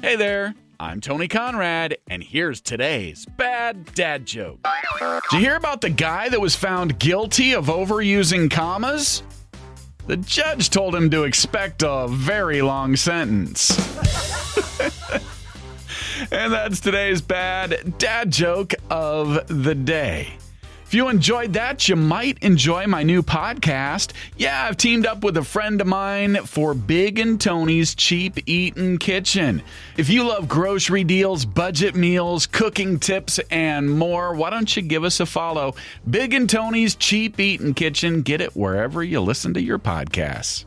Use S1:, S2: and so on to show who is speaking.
S1: Hey there, I'm Tony Conrad, and here's today's bad dad joke. Did you hear about the guy that was found guilty of overusing commas? The judge told him to expect a very long sentence. and that's today's bad dad joke of the day. If you enjoyed that, you might enjoy my new podcast. Yeah, I've teamed up with a friend of mine for Big and Tony's Cheap Eatin' Kitchen. If you love grocery deals, budget meals, cooking tips, and more, why don't you give us a follow? Big and Tony's Cheap Eatin' Kitchen. Get it wherever you listen to your podcasts.